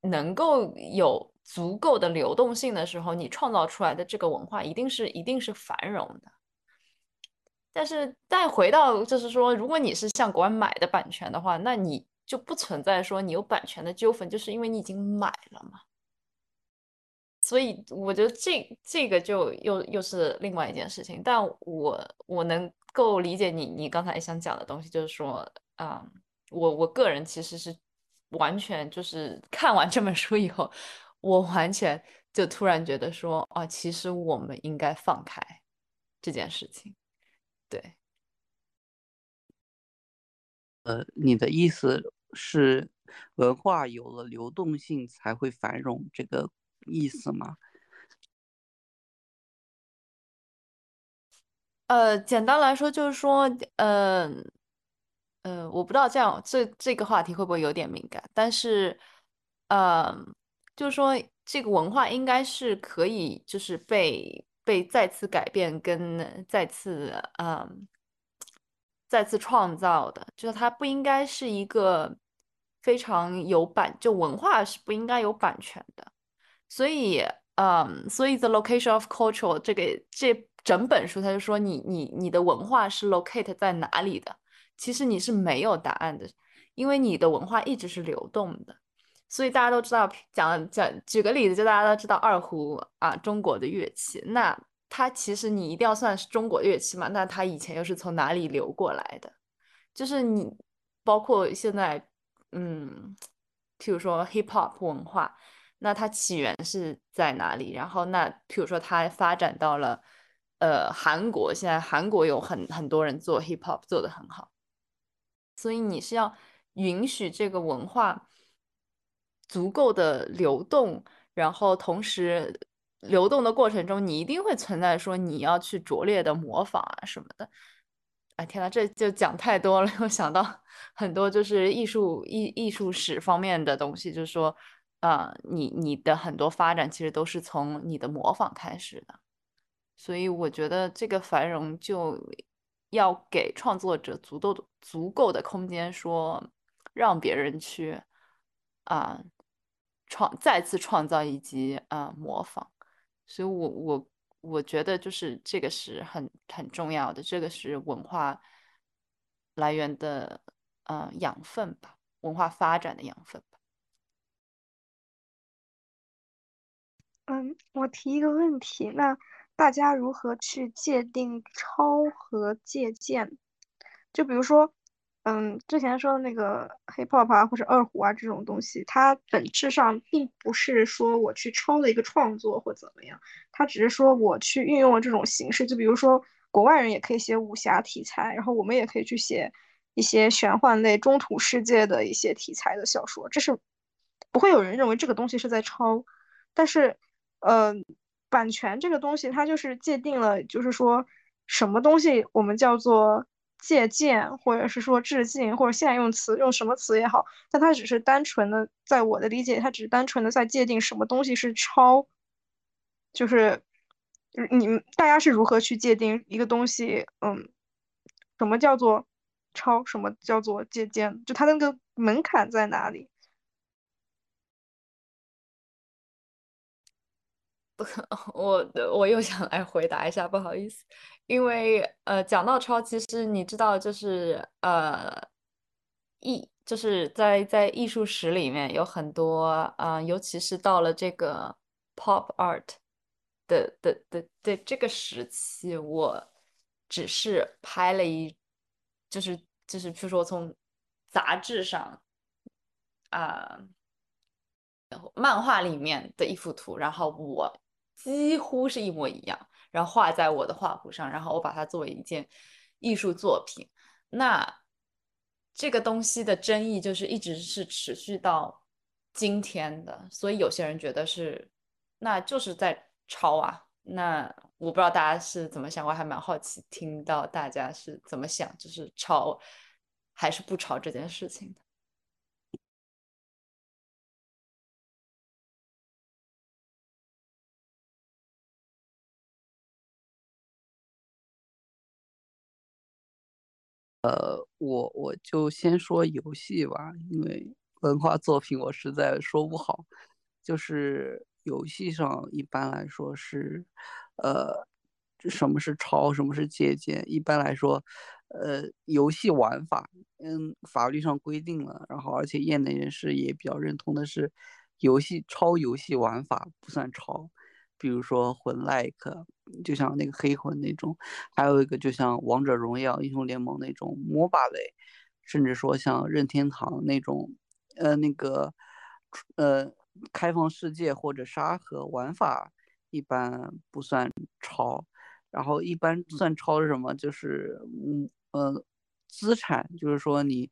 能够有足够的流动性的时候，你创造出来的这个文化一定是一定是繁荣的。但是再回到，就是说，如果你是向国外买的版权的话，那你就不存在说你有版权的纠纷，就是因为你已经买了嘛。所以我觉得这这个就又又是另外一件事情。但我我能够理解你你刚才想讲的东西，就是说，啊，我我个人其实是完全就是看完这本书以后，我完全就突然觉得说，啊，其实我们应该放开这件事情。对，呃，你的意思是文化有了流动性才会繁荣，这个意思吗？呃，简单来说就是说，嗯，呃，我不知道这样这这个话题会不会有点敏感，但是，嗯，就是说这个文化应该是可以就是被。被再次改变跟再次嗯再次创造的，就是它不应该是一个非常有版，就文化是不应该有版权的。所以嗯，所以 The Location of Culture 这个这整本书，他就说你你你的文化是 locate 在哪里的？其实你是没有答案的，因为你的文化一直是流动的。所以大家都知道，讲讲举个例子，就大家都知道二胡啊，中国的乐器。那它其实你一定要算是中国乐器嘛？那它以前又是从哪里流过来的？就是你包括现在，嗯，譬如说 hip hop 文化，那它起源是在哪里？然后那譬如说它发展到了呃韩国，现在韩国有很很多人做 hip hop 做的很好，所以你是要允许这个文化足够的流动，然后同时流动的过程中，你一定会存在说你要去拙劣的模仿啊什么的。哎天呐，这就讲太多了，又想到很多就是艺术艺艺术史方面的东西，就是说，啊，你你的很多发展其实都是从你的模仿开始的，所以我觉得这个繁荣就要给创作者足够足够的空间，说让别人去啊创再次创造以及啊模仿，所以我我。我觉得就是这个是很很重要的，这个是文化来源的呃养分吧，文化发展的养分吧。嗯，我提一个问题，那大家如何去界定抄和借鉴？就比如说。嗯，之前说的那个 hip hop 啊，或者二胡啊这种东西，它本质上并不是说我去抄了一个创作或怎么样，它只是说我去运用了这种形式。就比如说，国外人也可以写武侠题材，然后我们也可以去写一些玄幻类、中土世界的一些题材的小说，这是不会有人认为这个东西是在抄。但是，呃，版权这个东西，它就是界定了，就是说什么东西我们叫做。借鉴，或者是说致敬，或者现在用词用什么词也好，但它只是单纯的，在我的理解，它只是单纯的在界定什么东西是抄，就是你们大家是如何去界定一个东西？嗯，什么叫做抄？什么叫做借鉴？就它那个门槛在哪里？不 我我又想来回答一下，不好意思。因为呃，讲到超，其实你知道，就是呃，艺就是在在艺术史里面有很多啊，尤其是到了这个 pop art 的的的的这个时期，我只是拍了一，就是就是，比如说从杂志上啊，漫画里面的一幅图，然后我几乎是一模一样。然后画在我的画布上，然后我把它作为一件艺术作品。那这个东西的争议就是一直是持续到今天的，所以有些人觉得是，那就是在抄啊。那我不知道大家是怎么想，我还蛮好奇听到大家是怎么想，就是抄还是不抄这件事情。呃，我我就先说游戏吧，因为文化作品我实在说不好。就是游戏上一般来说是，呃，什么是抄，什么是借鉴？一般来说，呃，游戏玩法，嗯，法律上规定了，然后而且业内人士也比较认同的是，游戏抄游戏玩法不算抄。比如说魂 like，就像那个黑魂那种，还有一个就像王者荣耀、英雄联盟那种 MOBA 类，甚至说像任天堂那种，呃，那个，呃，开放世界或者沙盒玩法，一般不算超。然后一般算超是什么？就是，嗯，呃，资产，就是说你，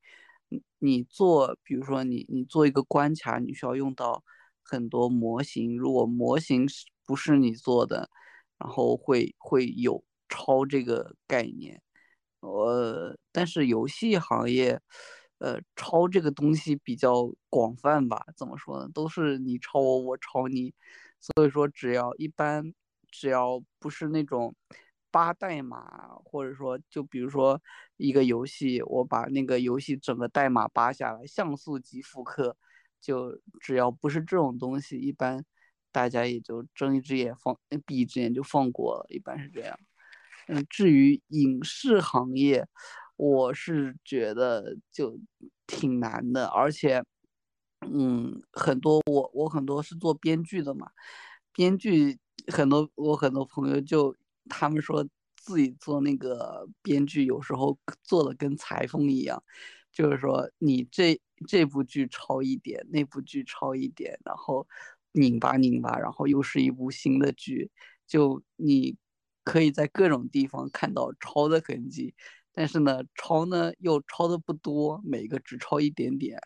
你做，比如说你你做一个关卡，你需要用到很多模型，如果模型是。不是你做的，然后会会有抄这个概念，呃，但是游戏行业，呃，抄这个东西比较广泛吧？怎么说呢？都是你抄我，我抄你，所以说只要一般，只要不是那种扒代码，或者说就比如说一个游戏，我把那个游戏整个代码扒下来，像素级复刻，就只要不是这种东西，一般。大家也就睁一只眼放闭一只眼就放过了，一般是这样。嗯，至于影视行业，我是觉得就挺难的，而且，嗯，很多我我很多是做编剧的嘛，编剧很多我很多朋友就他们说自己做那个编剧有时候做的跟裁缝一样，就是说你这这部剧抄一点，那部剧抄一点，然后拧巴拧巴，然后又是一部新的剧，就你可以在各种地方看到抄的痕迹，但是呢，抄呢又抄的不多，每个只抄一点点，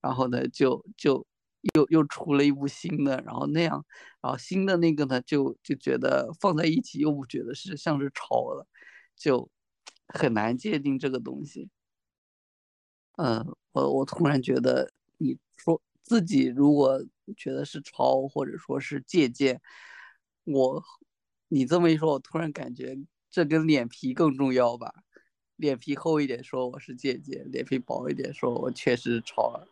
然后呢就就。又又出了一部新的，然后那样，然后新的那个呢，就就觉得放在一起又不觉得是像是抄了，就很难界定这个东西。嗯，我我突然觉得，你说自己如果觉得是抄或者说是借鉴，我你这么一说，我突然感觉这跟脸皮更重要吧？脸皮厚一点说我是借鉴，脸皮薄一点说我确实抄了。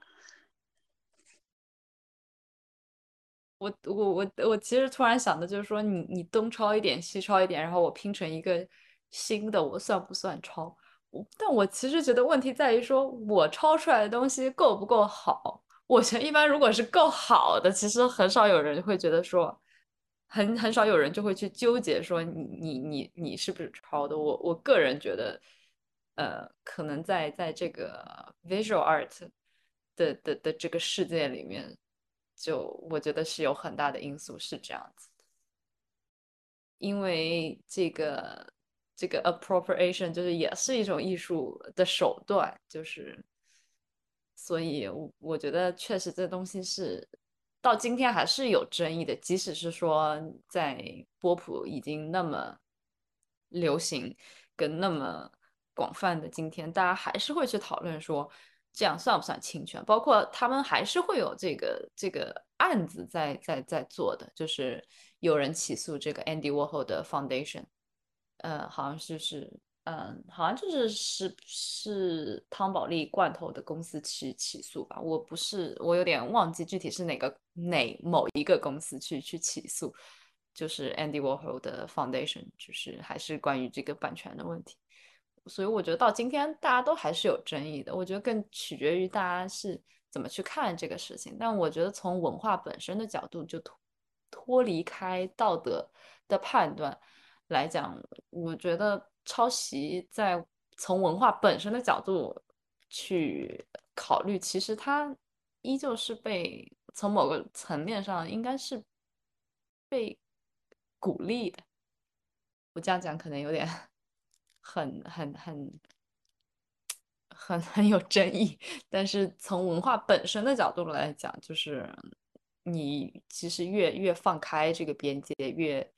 我我我我其实突然想的就是说，你你东抄一点西抄一点，然后我拼成一个新的，我算不算抄？我但我其实觉得问题在于说，我抄出来的东西够不够好？我觉得一般如果是够好的，其实很少有人会觉得说，很很少有人就会去纠结说你你你你是不是抄的？我我个人觉得，呃，可能在在这个 visual art 的的的这个世界里面。就我觉得是有很大的因素是这样子，因为这个这个 appropriation 就是也是一种艺术的手段，就是所以我我觉得确实这东西是到今天还是有争议的，即使是说在波普已经那么流行跟那么广泛的今天，大家还是会去讨论说。这样算不算侵权？包括他们还是会有这个这个案子在在在做的，就是有人起诉这个 Andy Warhol 的 Foundation，呃，好像是是嗯，好像就是是是汤宝利罐头的公司去起诉吧？我不是，我有点忘记具体是哪个哪某一个公司去去起诉，就是 Andy Warhol 的 Foundation，就是还是关于这个版权的问题。所以我觉得到今天大家都还是有争议的，我觉得更取决于大家是怎么去看这个事情。但我觉得从文化本身的角度，就脱脱离开道德的判断来讲，我觉得抄袭在从文化本身的角度去考虑，其实它依旧是被从某个层面上应该是被鼓励的。我这样讲可能有点。很很很很很有争议，但是从文化本身的角度来讲，就是你其实越越放开这个边界，越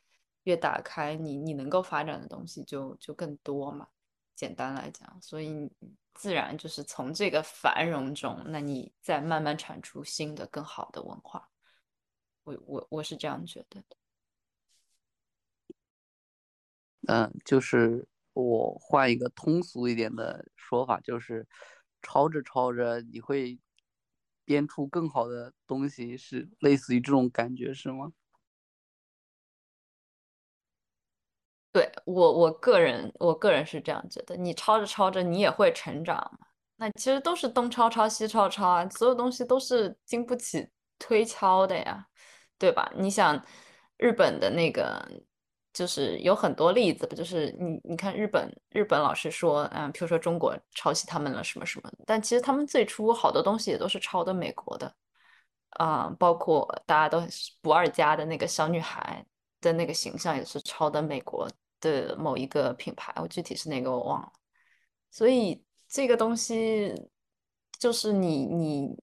越打开，你你能够发展的东西就就更多嘛。简单来讲，所以自然就是从这个繁荣中，那你再慢慢产出新的更好的文化。我我我是这样觉得的。嗯，就是。我换一个通俗一点的说法，就是抄着抄着，你会编出更好的东西，是类似于这种感觉，是吗？对我，我个人，我个人是这样觉得。你抄着抄着，你也会成长。那其实都是东抄抄西抄抄啊，所有东西都是经不起推敲的呀，对吧？你想日本的那个。就是有很多例子不就是你你看日本日本老是说，嗯，比如说中国抄袭他们了什么什么，但其实他们最初好多东西也都是抄的美国的，啊，包括大家都不二家的那个小女孩的那个形象也是抄的美国的某一个品牌，我具体是哪个我忘了。所以这个东西就是你你，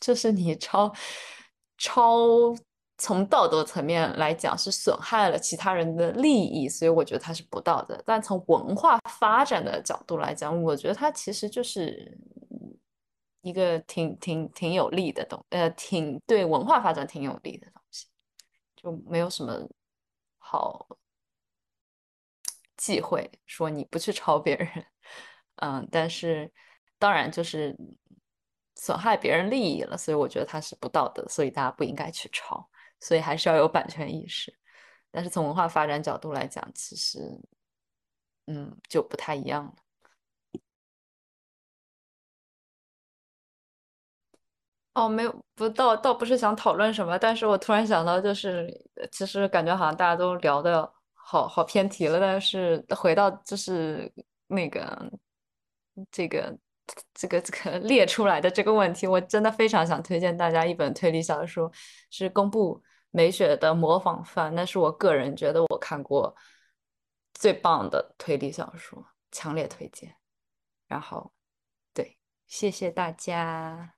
就是你超 超。从道德层面来讲，是损害了其他人的利益，所以我觉得它是不道德。但从文化发展的角度来讲，我觉得它其实就是一个挺挺挺有利的东，呃，挺对文化发展挺有利的东西，就没有什么好忌讳说你不去抄别人，嗯，但是当然就是损害别人利益了，所以我觉得它是不道德，所以大家不应该去抄。所以还是要有版权意识，但是从文化发展角度来讲，其实，嗯，就不太一样了。哦，没有，不，倒倒不是想讨论什么，但是我突然想到，就是其实感觉好像大家都聊的好好偏题了，但是回到就是那个这个这个这个列出来的这个问题，我真的非常想推荐大家一本推理小说，是宫部美雪的《模仿犯》，那是我个人觉得我看过最棒的推理小说，强烈推荐。然后，对，谢谢大家。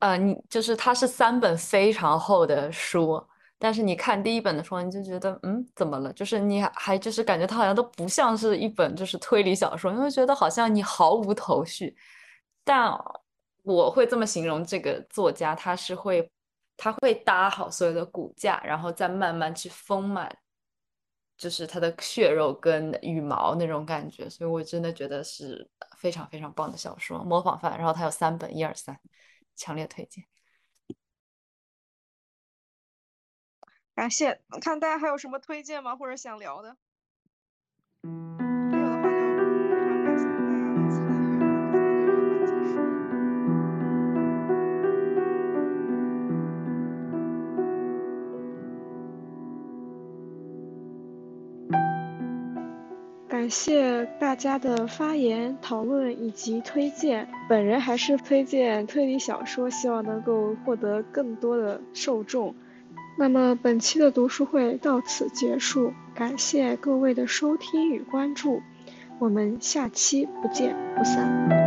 呃，你就是它是三本非常厚的书。但是你看第一本的时候，你就觉得，嗯，怎么了？就是你还就是感觉它好像都不像是一本就是推理小说，因为觉得好像你毫无头绪。但我会这么形容这个作家，他是会他会搭好所有的骨架，然后再慢慢去丰满，就是他的血肉跟羽毛那种感觉。所以我真的觉得是非常非常棒的小说，《模仿犯》。然后他有三本，一二三，强烈推荐。感谢，看大家还有什么推荐吗？或者想聊的？没有的话，就非常感谢大家的参与。感谢大家的发言、讨论以及推荐。本人还是推荐推理小说，希望能够获得更多的受众。那么本期的读书会到此结束，感谢各位的收听与关注，我们下期不见不散。